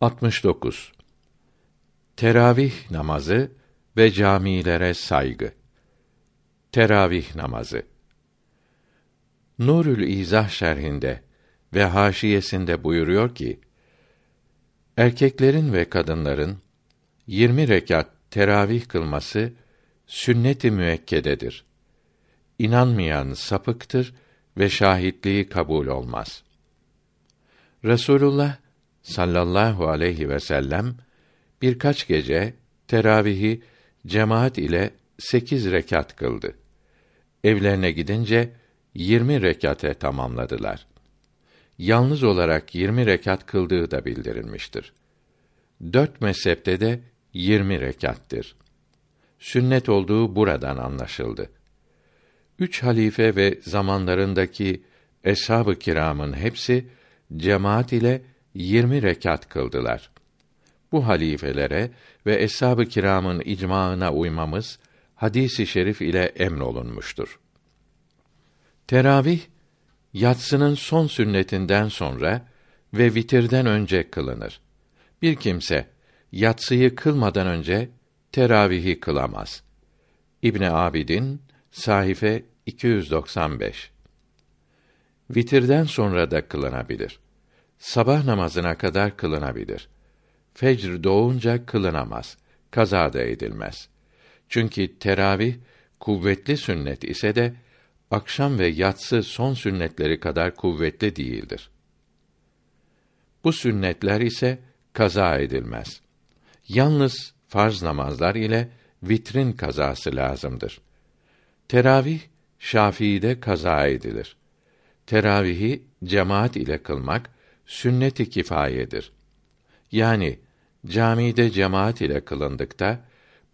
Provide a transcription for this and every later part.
69. Teravih namazı ve camilere saygı. Teravih namazı. Nurül İzah şerhinde ve haşiyesinde buyuruyor ki: Erkeklerin ve kadınların 20 rekat teravih kılması sünnet-i müekkededir. İnanmayan sapıktır ve şahitliği kabul olmaz. Resulullah sallallahu aleyhi ve sellem birkaç gece teravihi cemaat ile sekiz rekat kıldı. Evlerine gidince yirmi rekate tamamladılar. Yalnız olarak yirmi rekat kıldığı da bildirilmiştir. Dört mezhepte de yirmi rekattır. Sünnet olduğu buradan anlaşıldı. Üç halife ve zamanlarındaki eshab-ı kiramın hepsi cemaat ile yirmi rekat kıldılar. Bu halifelere ve eshab-ı kiramın icmaına uymamız hadisi şerif ile emrolunmuştur. Teravih yatsının son sünnetinden sonra ve vitirden önce kılınır. Bir kimse yatsıyı kılmadan önce teravihi kılamaz. İbn Abidin sahife 295 Vitirden sonra da kılınabilir. Sabah namazına kadar kılınabilir. Fecr doğunca kılınamaz. Kaza da edilmez. Çünkü teravih kuvvetli sünnet ise de akşam ve yatsı son sünnetleri kadar kuvvetli değildir. Bu sünnetler ise kaza edilmez. Yalnız farz namazlar ile vitrin kazası lazımdır. Teravih Şafii'de kaza edilir. Teravihi cemaat ile kılmak sünnet-i kifayedir. Yani camide cemaat ile kılındıkta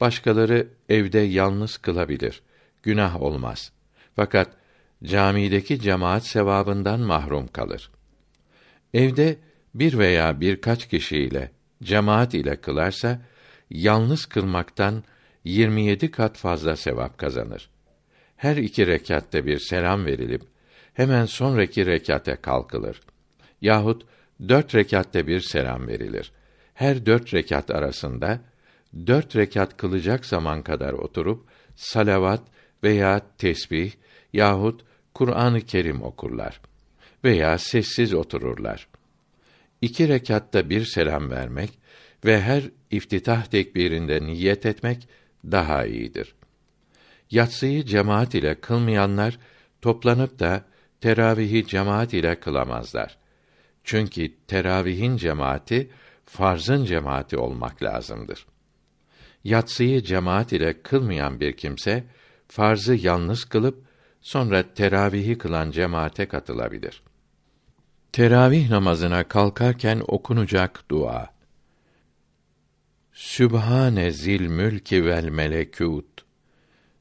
başkaları evde yalnız kılabilir. Günah olmaz. Fakat camideki cemaat sevabından mahrum kalır. Evde bir veya birkaç kişiyle cemaat ile kılarsa yalnız kılmaktan 27 kat fazla sevap kazanır. Her iki rekatte bir selam verilip hemen sonraki rekate kalkılır. Yahut dört rekatte bir selam verilir. Her dört rekat arasında dört rekat kılacak zaman kadar oturup salavat veya tesbih yahut Kur'an-ı Kerim okurlar veya sessiz otururlar. İki rekatta bir selam vermek ve her iftitah tekbirinde niyet etmek daha iyidir. Yatsıyı cemaat ile kılmayanlar toplanıp da teravihi cemaat ile kılamazlar. Çünkü teravihin cemaati farzın cemaati olmak lazımdır. Yatsıyı cemaat ile kılmayan bir kimse farzı yalnız kılıp sonra teravihi kılan cemaate katılabilir. Teravih namazına kalkarken okunacak dua. Sübhane zil mülki vel melekut.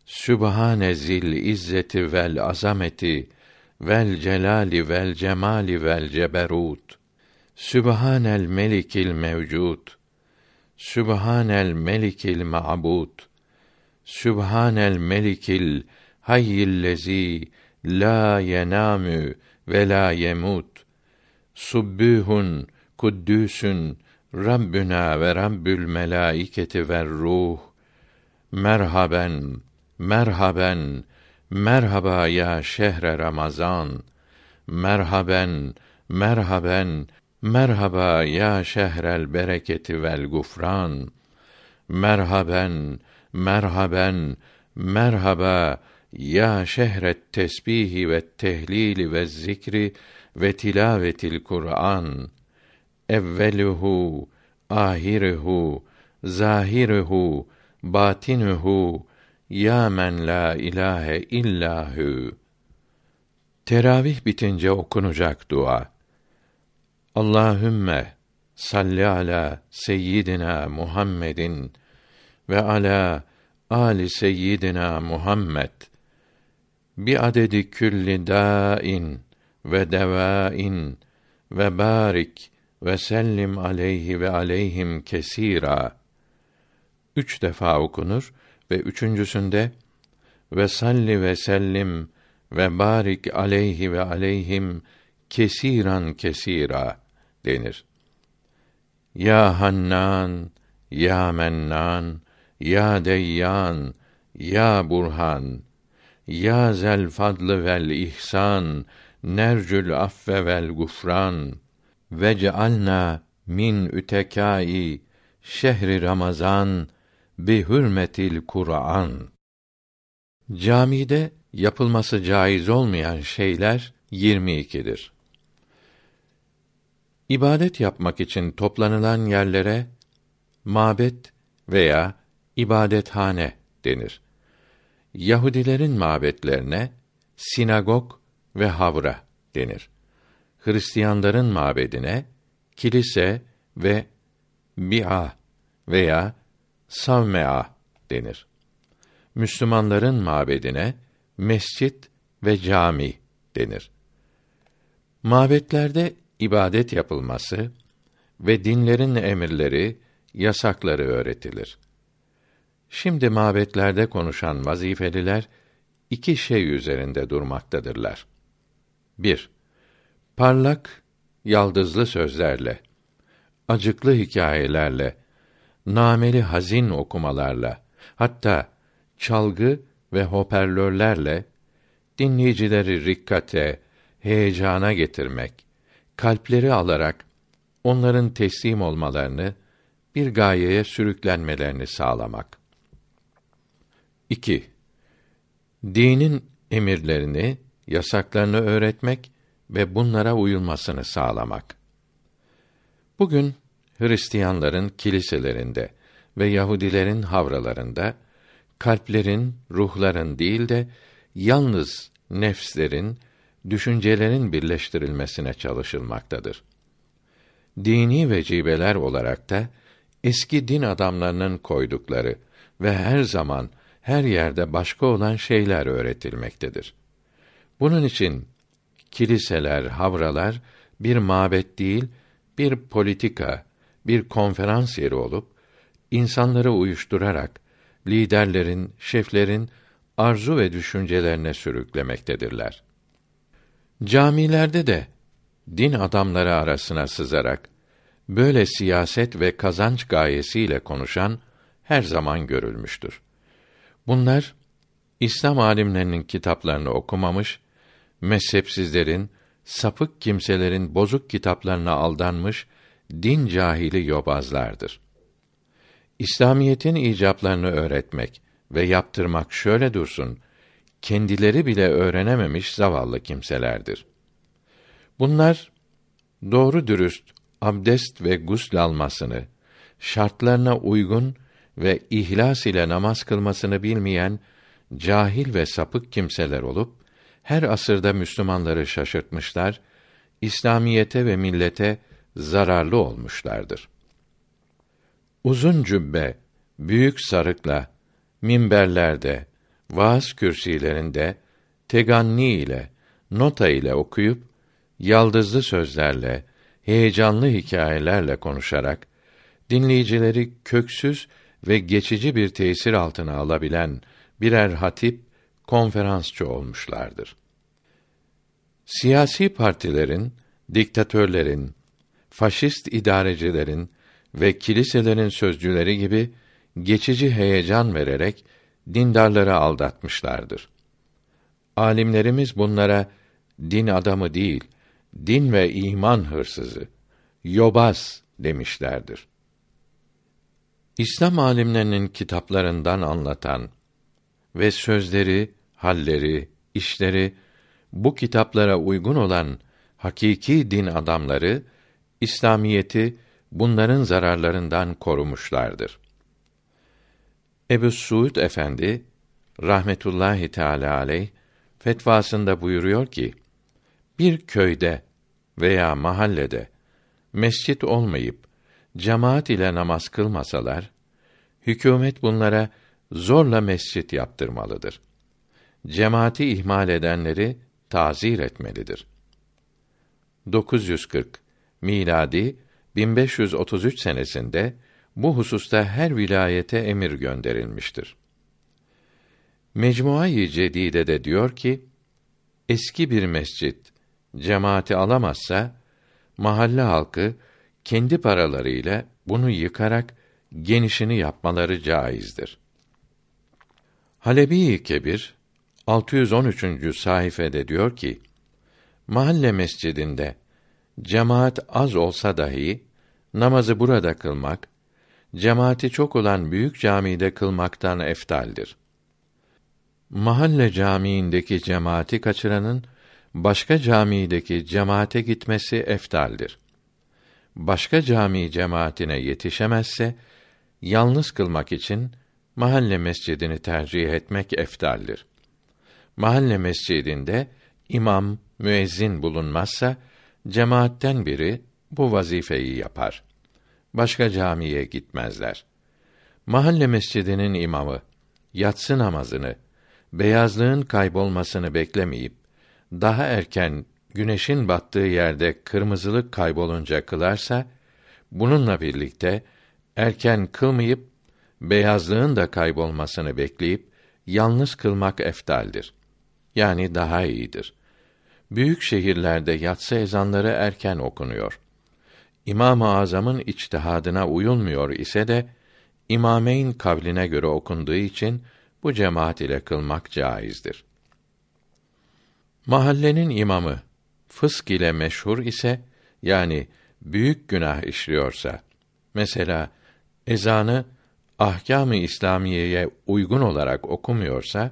Sübhane zil izzeti vel azameti vel celali vel cemali vel ceberut. Sübhanel melikil mevcud. Sübhanel melikil ma'bud. Sübhanel melikil hayyillezî la yenamü ve la yemut. Subbuhun kuddüsün Rabbuna ve Rabbül melaiketi ve ruh. Merhaben, merhaben, merhaba ya şehre Ramazan. Merhaben, merhaben, merhaba ya şehrel bereketi vel gufran. Merhaben, merhaben, merhaba ya şehret tesbihi ve tehlili ve zikri ve tilavetil Kur'an evveluhu ahiruhu zahiruhu batinuhu ya men la ilahe illahu Teravih bitince okunacak dua. Allahümme salli ala seyyidina Muhammedin ve ala ali seyyidina Muhammed bi adedi külli dain ve devain ve barik ve sellim aleyhi ve aleyhim kesira. Üç defa okunur ve üçüncüsünde ve salli ve sellim ve barik aleyhi ve aleyhim kesiran kesira denir. Ya Hannan, Ya Mennan, Ya Deyyan, Ya Burhan, Ya zel fadlı vel ihsan, nercül affe vel gufran ve cealna min ütekai şehri Ramazan bi hürmetil Kur'an. Camide yapılması caiz olmayan şeyler 22'dir. İbadet yapmak için toplanılan yerlere mabet veya ibadethane denir. Yahudilerin mabetlerine sinagog ve havra denir. Hristiyanların mabedine kilise ve bi'a veya savmea denir. Müslümanların mabedine mescit ve cami denir. Mabetlerde ibadet yapılması ve dinlerin emirleri, yasakları öğretilir. Şimdi mabetlerde konuşan vazifeliler iki şey üzerinde durmaktadırlar. 1. Parlak, yaldızlı sözlerle, acıklı hikayelerle, nameli hazin okumalarla, hatta çalgı ve hoparlörlerle dinleyicileri rikkate, heyecana getirmek, kalpleri alarak onların teslim olmalarını, bir gayeye sürüklenmelerini sağlamak. 2. Dinin emirlerini, yasaklarını öğretmek ve bunlara uyulmasını sağlamak. Bugün Hristiyanların kiliselerinde ve Yahudilerin havralarında kalplerin, ruhların değil de yalnız nefslerin, düşüncelerin birleştirilmesine çalışılmaktadır. Dini vecibeler olarak da eski din adamlarının koydukları ve her zaman her yerde başka olan şeyler öğretilmektedir. Bunun için kiliseler, havralar bir mabet değil, bir politika, bir konferans yeri olup insanları uyuşturarak liderlerin, şeflerin arzu ve düşüncelerine sürüklemektedirler. Camilerde de din adamları arasına sızarak böyle siyaset ve kazanç gayesiyle konuşan her zaman görülmüştür. Bunlar İslam alimlerinin kitaplarını okumamış, mezhepsizlerin, sapık kimselerin bozuk kitaplarına aldanmış din cahili yobazlardır. İslamiyetin icaplarını öğretmek ve yaptırmak şöyle dursun, kendileri bile öğrenememiş zavallı kimselerdir. Bunlar doğru dürüst abdest ve gusl almasını, şartlarına uygun ve ihlas ile namaz kılmasını bilmeyen cahil ve sapık kimseler olup her asırda Müslümanları şaşırtmışlar, İslamiyete ve millete zararlı olmuşlardır. Uzun cübbe, büyük sarıkla minberlerde, vaaz kürsülerinde teganni ile, nota ile okuyup yaldızlı sözlerle, heyecanlı hikayelerle konuşarak dinleyicileri köksüz ve geçici bir tesir altına alabilen birer hatip, konferansçı olmuşlardır. Siyasi partilerin, diktatörlerin, faşist idarecilerin ve kiliselerin sözcüleri gibi geçici heyecan vererek dindarları aldatmışlardır. Alimlerimiz bunlara din adamı değil, din ve iman hırsızı, yobaz demişlerdir. İslam alimlerinin kitaplarından anlatan ve sözleri, halleri, işleri bu kitaplara uygun olan hakiki din adamları İslamiyeti bunların zararlarından korumuşlardır. Ebu Suud Efendi rahmetullahi teala aleyh fetvasında buyuruyor ki bir köyde veya mahallede mescit olmayıp cemaat ile namaz kılmasalar hükümet bunlara zorla mescit yaptırmalıdır. Cemaati ihmal edenleri tazir etmelidir. 940 miladi 1533 senesinde bu hususta her vilayete emir gönderilmiştir. Mecmuayı Cedide de diyor ki, eski bir mescit cemaati alamazsa mahalle halkı kendi paralarıyla bunu yıkarak genişini yapmaları caizdir. Halebi Kebir 613. sayfede diyor ki: Mahalle mescidinde cemaat az olsa dahi namazı burada kılmak cemaati çok olan büyük camide kılmaktan eftaldir. Mahalle camiindeki cemaati kaçıranın başka camideki cemaate gitmesi eftaldir. Başka cami cemaatine yetişemezse yalnız kılmak için mahalle mescidini tercih etmek eftaldir. Mahalle mescidinde imam, müezzin bulunmazsa cemaatten biri bu vazifeyi yapar. Başka camiye gitmezler. Mahalle mescidinin imamı yatsı namazını beyazlığın kaybolmasını beklemeyip daha erken güneşin battığı yerde kırmızılık kaybolunca kılarsa bununla birlikte erken kılmayıp beyazlığın da kaybolmasını bekleyip yalnız kılmak eftaldir. Yani daha iyidir. Büyük şehirlerde yatsı ezanları erken okunuyor. İmam-ı Azam'ın içtihadına uyulmuyor ise de İmameyn kavline göre okunduğu için bu cemaat ile kılmak caizdir. Mahallenin imamı fısk ile meşhur ise yani büyük günah işliyorsa mesela ezanı ahkâm-ı İslamiyeye uygun olarak okumuyorsa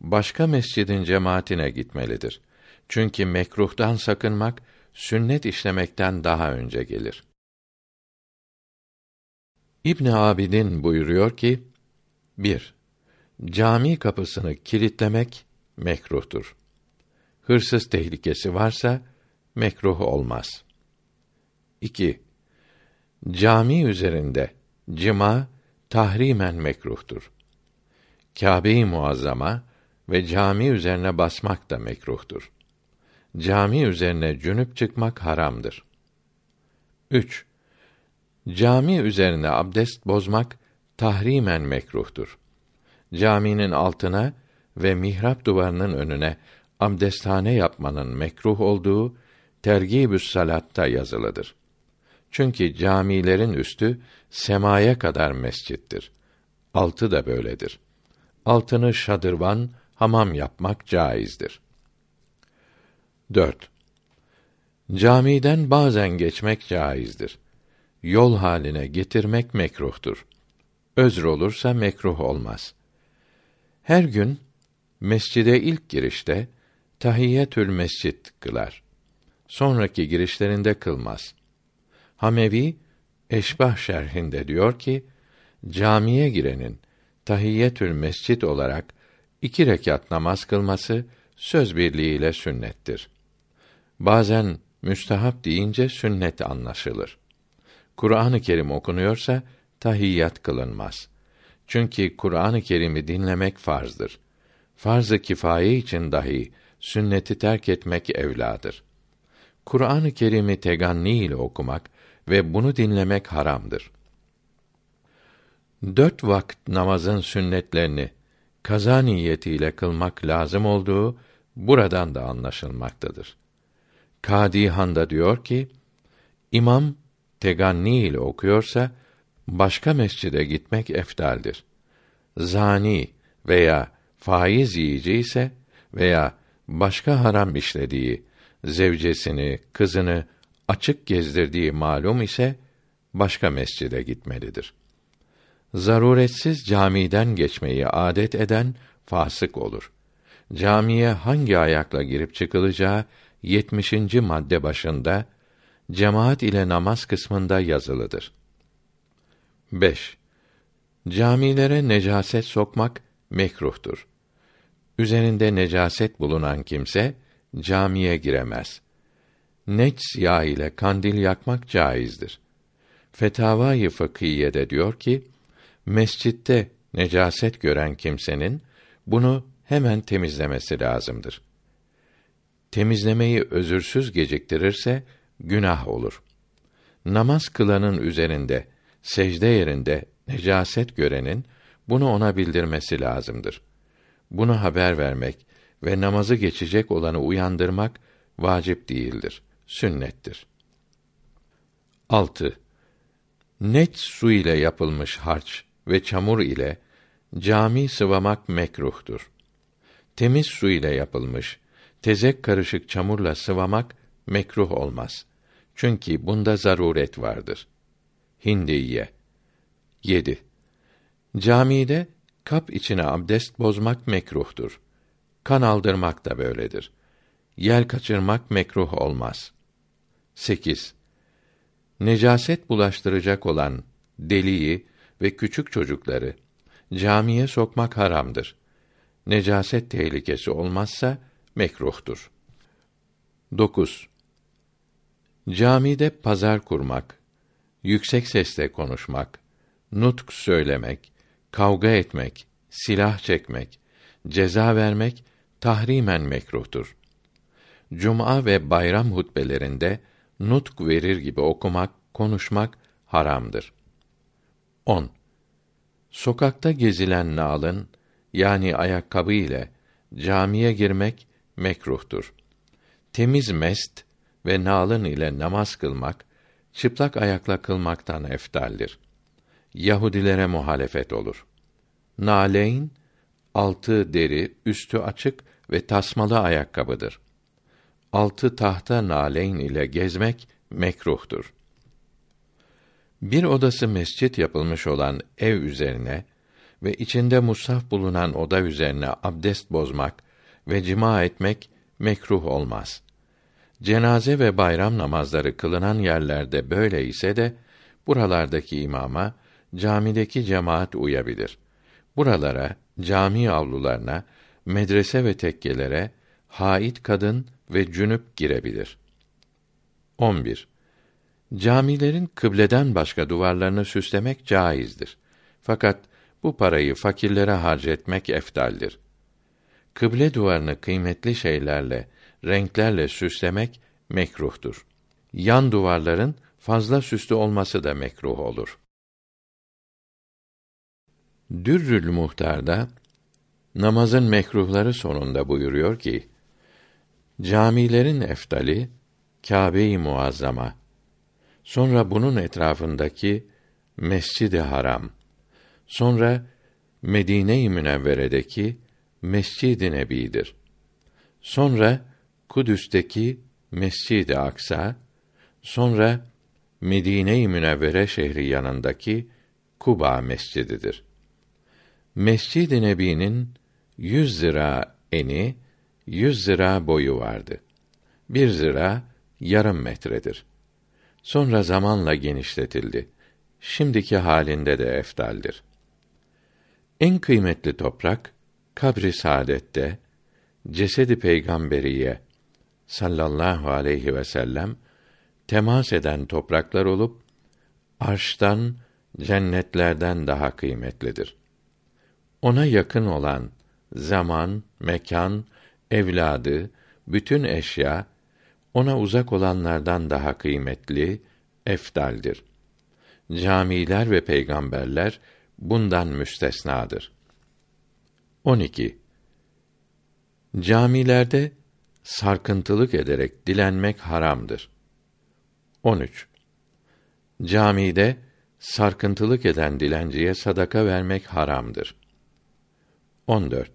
başka mescidin cemaatine gitmelidir. Çünkü mekruhtan sakınmak sünnet işlemekten daha önce gelir. İbn Abidin buyuruyor ki: 1. Cami kapısını kilitlemek mekruhtur. Hırsız tehlikesi varsa mekruh olmaz. 2. Cami üzerinde cima tahrimen mekruhtur. Kâbe-i Muazzama ve cami üzerine basmak da mekruhtur. Cami üzerine cünüp çıkmak haramdır. 3. Cami üzerine abdest bozmak tahrimen mekruhtur. Caminin altına ve mihrap duvarının önüne abdesthane yapmanın mekruh olduğu Tergibü's Salat'ta yazılıdır. Çünkü camilerin üstü semaya kadar mescittir. Altı da böyledir. Altını şadırvan, hamam yapmak caizdir. 4. Camiden bazen geçmek caizdir. Yol haline getirmek mekruhtur. Özr olursa mekruh olmaz. Her gün mescide ilk girişte tahiyyetül mescid kılar. Sonraki girişlerinde kılmaz. Hamevi Eşbah şerhinde diyor ki, camiye girenin tahiyyetül mescid olarak iki rekat namaz kılması söz birliğiyle sünnettir. Bazen müstahap deyince sünnet anlaşılır. Kur'an-ı Kerim okunuyorsa tahiyyat kılınmaz. Çünkü Kur'an-ı Kerim'i dinlemek farzdır. Farz-ı kifaye için dahi sünneti terk etmek evladır. Kur'an-ı Kerim'i teganni ile okumak ve bunu dinlemek haramdır. Dört vakit namazın sünnetlerini kaza niyetiyle kılmak lazım olduğu buradan da anlaşılmaktadır. Kadi Handa diyor ki, imam teganni ile okuyorsa, başka mescide gitmek eftaldir. Zani veya faiz yiyici ise veya başka haram işlediği, zevcesini, kızını açık gezdirdiği malum ise başka mescide gitmelidir. Zaruretsiz camiden geçmeyi adet eden fasık olur. Camiye hangi ayakla girip çıkılacağı 70. madde başında cemaat ile namaz kısmında yazılıdır. 5. Camilere necaset sokmak mekruhtur. Üzerinde necaset bulunan kimse camiye giremez. Necs yağ ile kandil yakmak caizdir. Fetavai Fıkhiye de diyor ki, mescitte necaset gören kimsenin bunu hemen temizlemesi lazımdır. Temizlemeyi özürsüz geciktirirse günah olur. Namaz kılanın üzerinde secde yerinde necaset görenin bunu ona bildirmesi lazımdır. Bunu haber vermek ve namazı geçecek olanı uyandırmak vacip değildir, sünnettir. 6. Net su ile yapılmış harç ve çamur ile cami sıvamak mekruhtur. Temiz su ile yapılmış tezek karışık çamurla sıvamak mekruh olmaz. Çünkü bunda zaruret vardır. Hindiye 7. Camide kap içine abdest bozmak mekruhtur. Kan aldırmak da böyledir. Yel kaçırmak mekruh olmaz. 8. Necaset bulaştıracak olan deliyi ve küçük çocukları camiye sokmak haramdır. Necaset tehlikesi olmazsa mekruhtur. 9. Camide pazar kurmak, yüksek sesle konuşmak, nutk söylemek, kavga etmek, silah çekmek, ceza vermek tahrimen mekruhtur. Cuma ve bayram hutbelerinde nutk verir gibi okumak, konuşmak haramdır. 10. Sokakta gezilen nalın yani ayakkabı ile camiye girmek mekruhtur. Temiz mest ve nalın ile namaz kılmak çıplak ayakla kılmaktan eftaldir. Yahudilere muhalefet olur. Naleyn altı deri, üstü açık ve tasmalı ayakkabıdır. Altı tahta naleyn ile gezmek mekruhtur. Bir odası mescit yapılmış olan ev üzerine ve içinde musaf bulunan oda üzerine abdest bozmak ve cima etmek mekruh olmaz. Cenaze ve bayram namazları kılınan yerlerde böyle ise de buralardaki imama camideki cemaat uyabilir. Buralara, cami avlularına, medrese ve tekkelere hait kadın ve cünüp girebilir. 11. Camilerin kıbleden başka duvarlarını süslemek caizdir. Fakat bu parayı fakirlere harcetmek eftaldir. Kıble duvarını kıymetli şeylerle, renklerle süslemek mekruhtur. Yan duvarların fazla süslü olması da mekruh olur. Dürrül Muhtar'da namazın mekruhları sonunda buyuruyor ki: Camilerin eftali Kâbe-i Muazzama. Sonra bunun etrafındaki Mescid-i Haram. Sonra Medine-i Münevvere'deki Mescid-i Nebi'dir. Sonra Kudüs'teki Mescid-i Aksa, sonra Medine-i Münevvere şehri yanındaki Kuba Mescididir. Mescid-i Nebi'nin yüz zira eni, yüz zira boyu vardı. Bir zira yarım metredir. Sonra zamanla genişletildi. Şimdiki halinde de eftaldir. En kıymetli toprak kabri saadette cesedi peygamberiye sallallahu aleyhi ve sellem temas eden topraklar olup arştan cennetlerden daha kıymetlidir. Ona yakın olan zaman, mekan, evladı, bütün eşya ona uzak olanlardan daha kıymetli, efdaldir. Camiler ve peygamberler bundan müstesnadır. 12. Camilerde sarkıntılık ederek dilenmek haramdır. 13. Camide sarkıntılık eden dilenciye sadaka vermek haramdır. 14.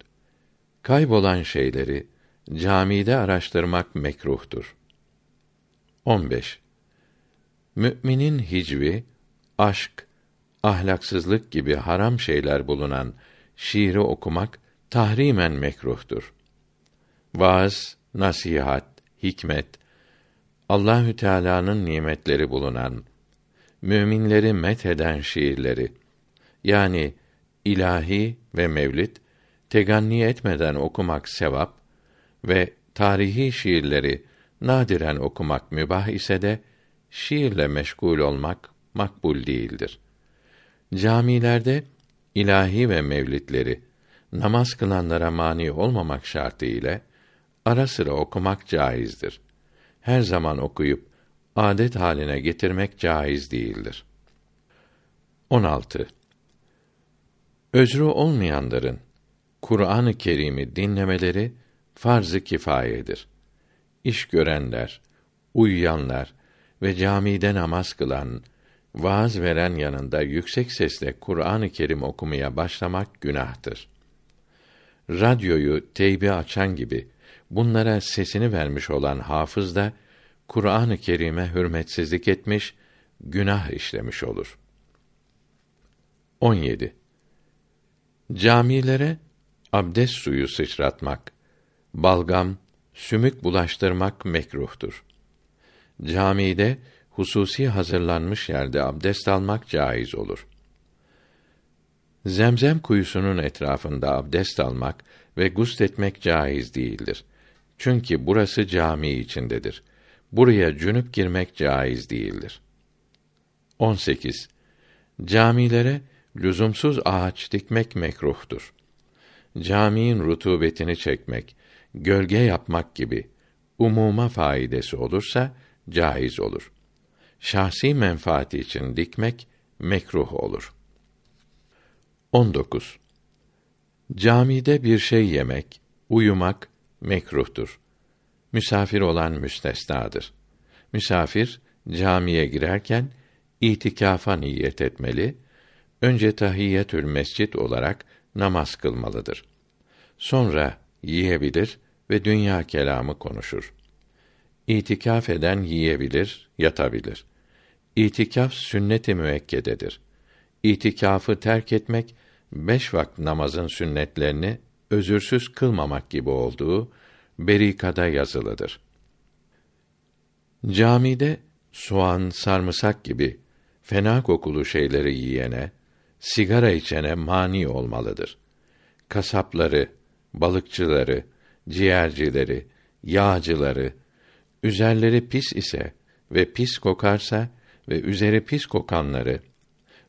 Kaybolan şeyleri camide araştırmak mekruhtur. 15. Müminin hicvi, aşk, ahlaksızlık gibi haram şeyler bulunan şiiri okumak tahrimen mekruhtur. Vaaz, nasihat, hikmet, Allahü Teala'nın nimetleri bulunan, müminleri met eden şiirleri, yani ilahi ve mevlid, teganni etmeden okumak sevap ve tarihi şiirleri nadiren okumak mübah ise de şiirle meşgul olmak makbul değildir. Camilerde ilahi ve mevlidleri namaz kılanlara mani olmamak şartı ile ara sıra okumak caizdir. Her zaman okuyup adet haline getirmek caiz değildir. 16. Özrü olmayanların Kur'an-ı Kerim'i dinlemeleri farz-ı kifayedir. İş görenler, uyuyanlar ve camide namaz kılan, vaaz veren yanında yüksek sesle Kur'an-ı Kerim okumaya başlamak günahtır. Radyoyu teybi açan gibi bunlara sesini vermiş olan hafız da Kur'an-ı Kerim'e hürmetsizlik etmiş, günah işlemiş olur. 17. Camilere abdest suyu sıçratmak, balgam, sümük bulaştırmak mekruhtur. Camide hususi hazırlanmış yerde abdest almak caiz olur. Zemzem kuyusunun etrafında abdest almak ve gusletmek caiz değildir. Çünkü burası cami içindedir. Buraya cünüp girmek caiz değildir. 18. Camilere lüzumsuz ağaç dikmek mekruhtur. Caminin rutubetini çekmek, gölge yapmak gibi umuma faidesi olursa caiz olur. Şahsi menfaati için dikmek mekruh olur. 19. Camide bir şey yemek, uyumak mekruhtur. Misafir olan müstesnadır. Misafir camiye girerken itikafa niyet etmeli, önce tahiyyetül mescit olarak namaz kılmalıdır. Sonra yiyebilir ve dünya kelamı konuşur. İtikaf eden yiyebilir, yatabilir. İtikaf sünnet-i müekkededir. İtikafı terk etmek beş vakit namazın sünnetlerini özürsüz kılmamak gibi olduğu berikada yazılıdır. Camide soğan, sarımsak gibi fena kokulu şeyleri yiyene, sigara içene mani olmalıdır. Kasapları, balıkçıları, ciğercileri, yağcıları, üzerleri pis ise ve pis kokarsa ve üzeri pis kokanları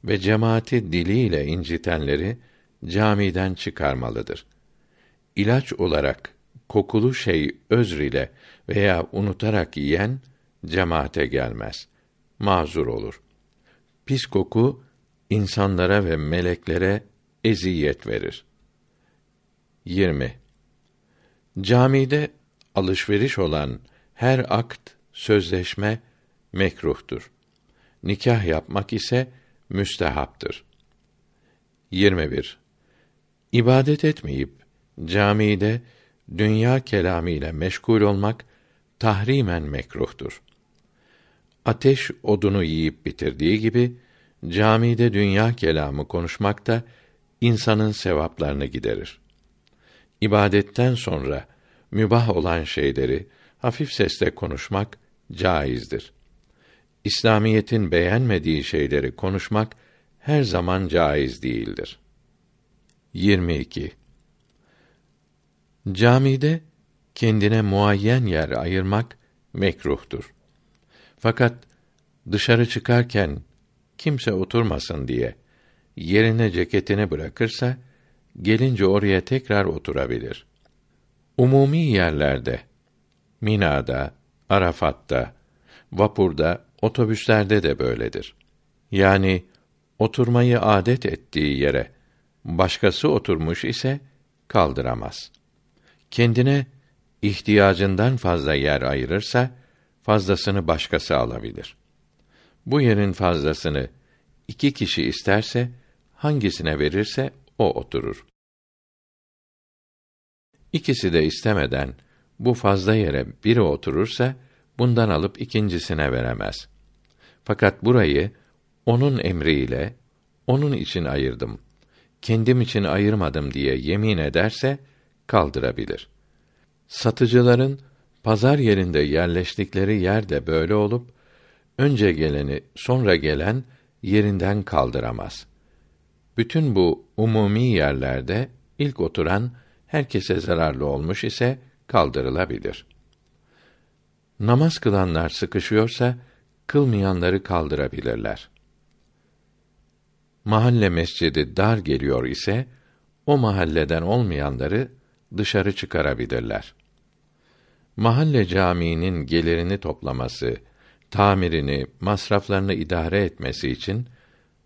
ve cemaati diliyle incitenleri camiden çıkarmalıdır. İlaç olarak kokulu şey özr ile veya unutarak yiyen cemaate gelmez. Mazur olur. Pis koku insanlara ve meleklere eziyet verir. 20. Camide alışveriş olan her akt, sözleşme mekruhtur. Nikah yapmak ise müstehaptır. 21. İbadet etmeyip camide dünya kelamı ile meşgul olmak tahrimen mekruhtur. Ateş odunu yiyip bitirdiği gibi camide dünya kelamı konuşmak da insanın sevaplarını giderir. İbadetten sonra mübah olan şeyleri hafif sesle konuşmak caizdir. İslamiyetin beğenmediği şeyleri konuşmak her zaman caiz değildir. 22. Camide kendine muayyen yer ayırmak mekruhtur. Fakat dışarı çıkarken kimse oturmasın diye yerine ceketini bırakırsa gelince oraya tekrar oturabilir. Umumi yerlerde Mina'da, Arafat'ta, vapurda, otobüslerde de böyledir. Yani oturmayı adet ettiği yere başkası oturmuş ise kaldıramaz. Kendine ihtiyacından fazla yer ayırırsa fazlasını başkası alabilir. Bu yerin fazlasını iki kişi isterse hangisine verirse o oturur. İkisi de istemeden bu fazla yere biri oturursa bundan alıp ikincisine veremez. Fakat burayı onun emriyle onun için ayırdım. Kendim için ayırmadım diye yemin ederse kaldırabilir. Satıcıların pazar yerinde yerleştikleri yer de böyle olup önce geleni sonra gelen yerinden kaldıramaz. Bütün bu umumi yerlerde ilk oturan herkese zararlı olmuş ise kaldırılabilir. Namaz kılanlar sıkışıyorsa kılmayanları kaldırabilirler. Mahalle mescidi dar geliyor ise o mahalleden olmayanları dışarı çıkarabilirler. Mahalle camiinin gelirini toplaması, tamirini, masraflarını idare etmesi için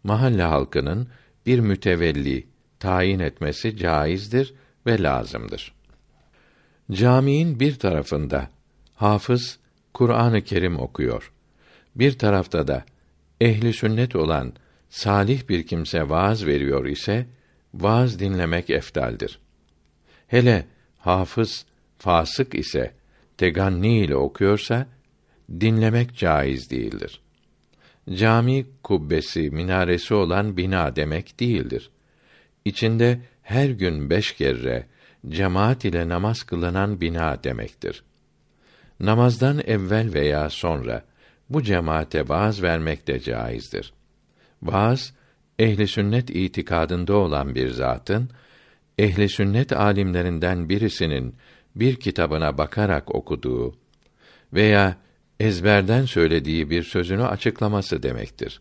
mahalle halkının bir mütevelli tayin etmesi caizdir ve lazımdır. Camiin bir tarafında hafız Kur'an-ı Kerim okuyor. Bir tarafta da ehli sünnet olan salih bir kimse vaaz veriyor ise vaaz dinlemek eftaldir. Hele hafız fasık ise teganni ile okuyorsa dinlemek caiz değildir. Cami kubbesi, minaresi olan bina demek değildir. İçinde her gün beş kere cemaat ile namaz kılınan bina demektir. Namazdan evvel veya sonra bu cemaate vaaz vermek de caizdir. Vaaz ehli sünnet itikadında olan bir zatın ehli sünnet alimlerinden birisinin bir kitabına bakarak okuduğu veya ezberden söylediği bir sözünü açıklaması demektir.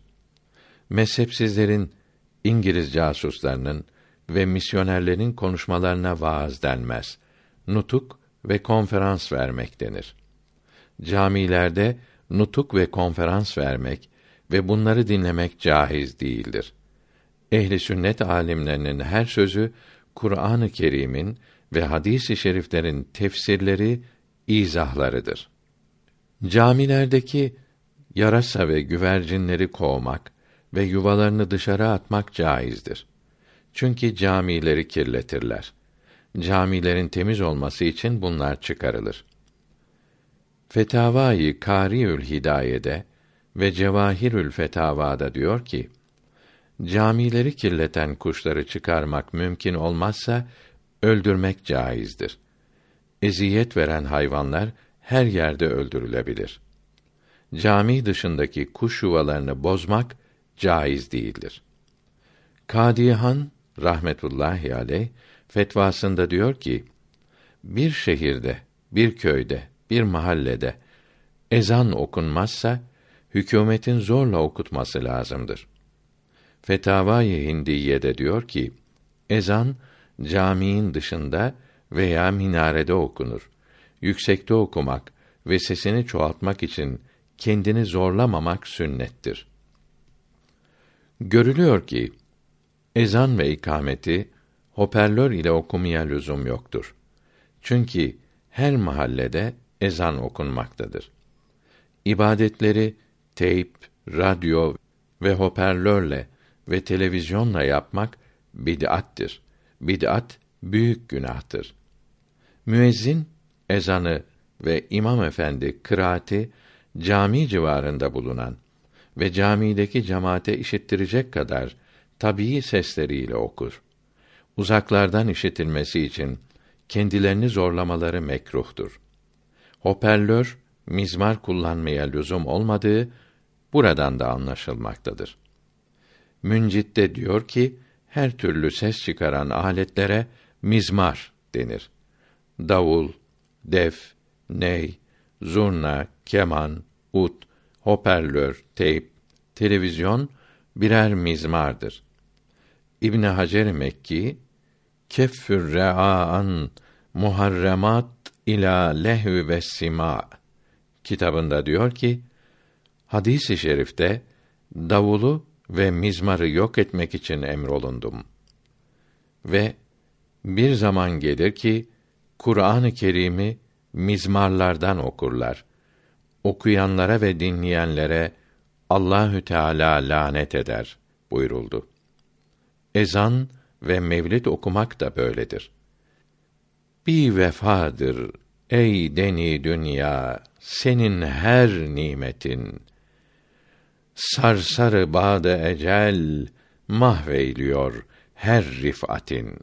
Mezhepsizlerin, İngiliz casuslarının ve misyonerlerin konuşmalarına vaaz denmez. Nutuk ve konferans vermek denir. Camilerde nutuk ve konferans vermek ve bunları dinlemek caiz değildir. Ehli sünnet alimlerinin her sözü Kur'an-ı Kerim'in ve hadis-i şeriflerin tefsirleri, izahlarıdır. Camilerdeki yarasa ve güvercinleri kovmak ve yuvalarını dışarı atmak caizdir. Çünkü camileri kirletirler. Camilerin temiz olması için bunlar çıkarılır. Fetavai Kariül Hidaye'de ve Cevahirül Fetavada diyor ki: Camileri kirleten kuşları çıkarmak mümkün olmazsa öldürmek caizdir. Eziyet veren hayvanlar her yerde öldürülebilir. Cami dışındaki kuş yuvalarını bozmak caiz değildir. Kadihan rahmetullahi aleyh fetvasında diyor ki: Bir şehirde, bir köyde, bir mahallede ezan okunmazsa hükümetin zorla okutması lazımdır. Fetavai Hindiye'de diyor ki: Ezan caminin dışında veya minarede okunur. Yüksekte okumak ve sesini çoğaltmak için kendini zorlamamak sünnettir. Görülüyor ki ezan ve ikameti hoparlör ile okumaya lüzum yoktur. Çünkü her mahallede ezan okunmaktadır. İbadetleri teyp, radyo ve hoparlörle ve televizyonla yapmak bid'attir. Bid'at büyük günahtır. Müezzin ezanı ve imam efendi kıraati cami civarında bulunan ve camideki cemaate işittirecek kadar tabii sesleriyle okur. Uzaklardan işitilmesi için kendilerini zorlamaları mekruhtur. Hoparlör, mizmar kullanmaya lüzum olmadığı buradan da anlaşılmaktadır. Müncit'te diyor ki, her türlü ses çıkaran aletlere mizmar denir. Davul, def, ney, zurna, keman, ut, hoparlör, teyp, televizyon birer mizmardır. İbn Hacer Mekki keffür re'an muharremat ila lehü ve sima kitabında diyor ki hadisi i şerifte davulu ve mizmarı yok etmek için emrolundum. Ve bir zaman gelir ki Kur'an-ı Kerim'i mizmarlardan okurlar. Okuyanlara ve dinleyenlere Allahü Teala lanet eder buyuruldu. Ezan ve mevlid okumak da böyledir. Bir vefadır. Ey deni dünya senin her nimetin. Sarsarı bade ecel mahveyliyor her rifatin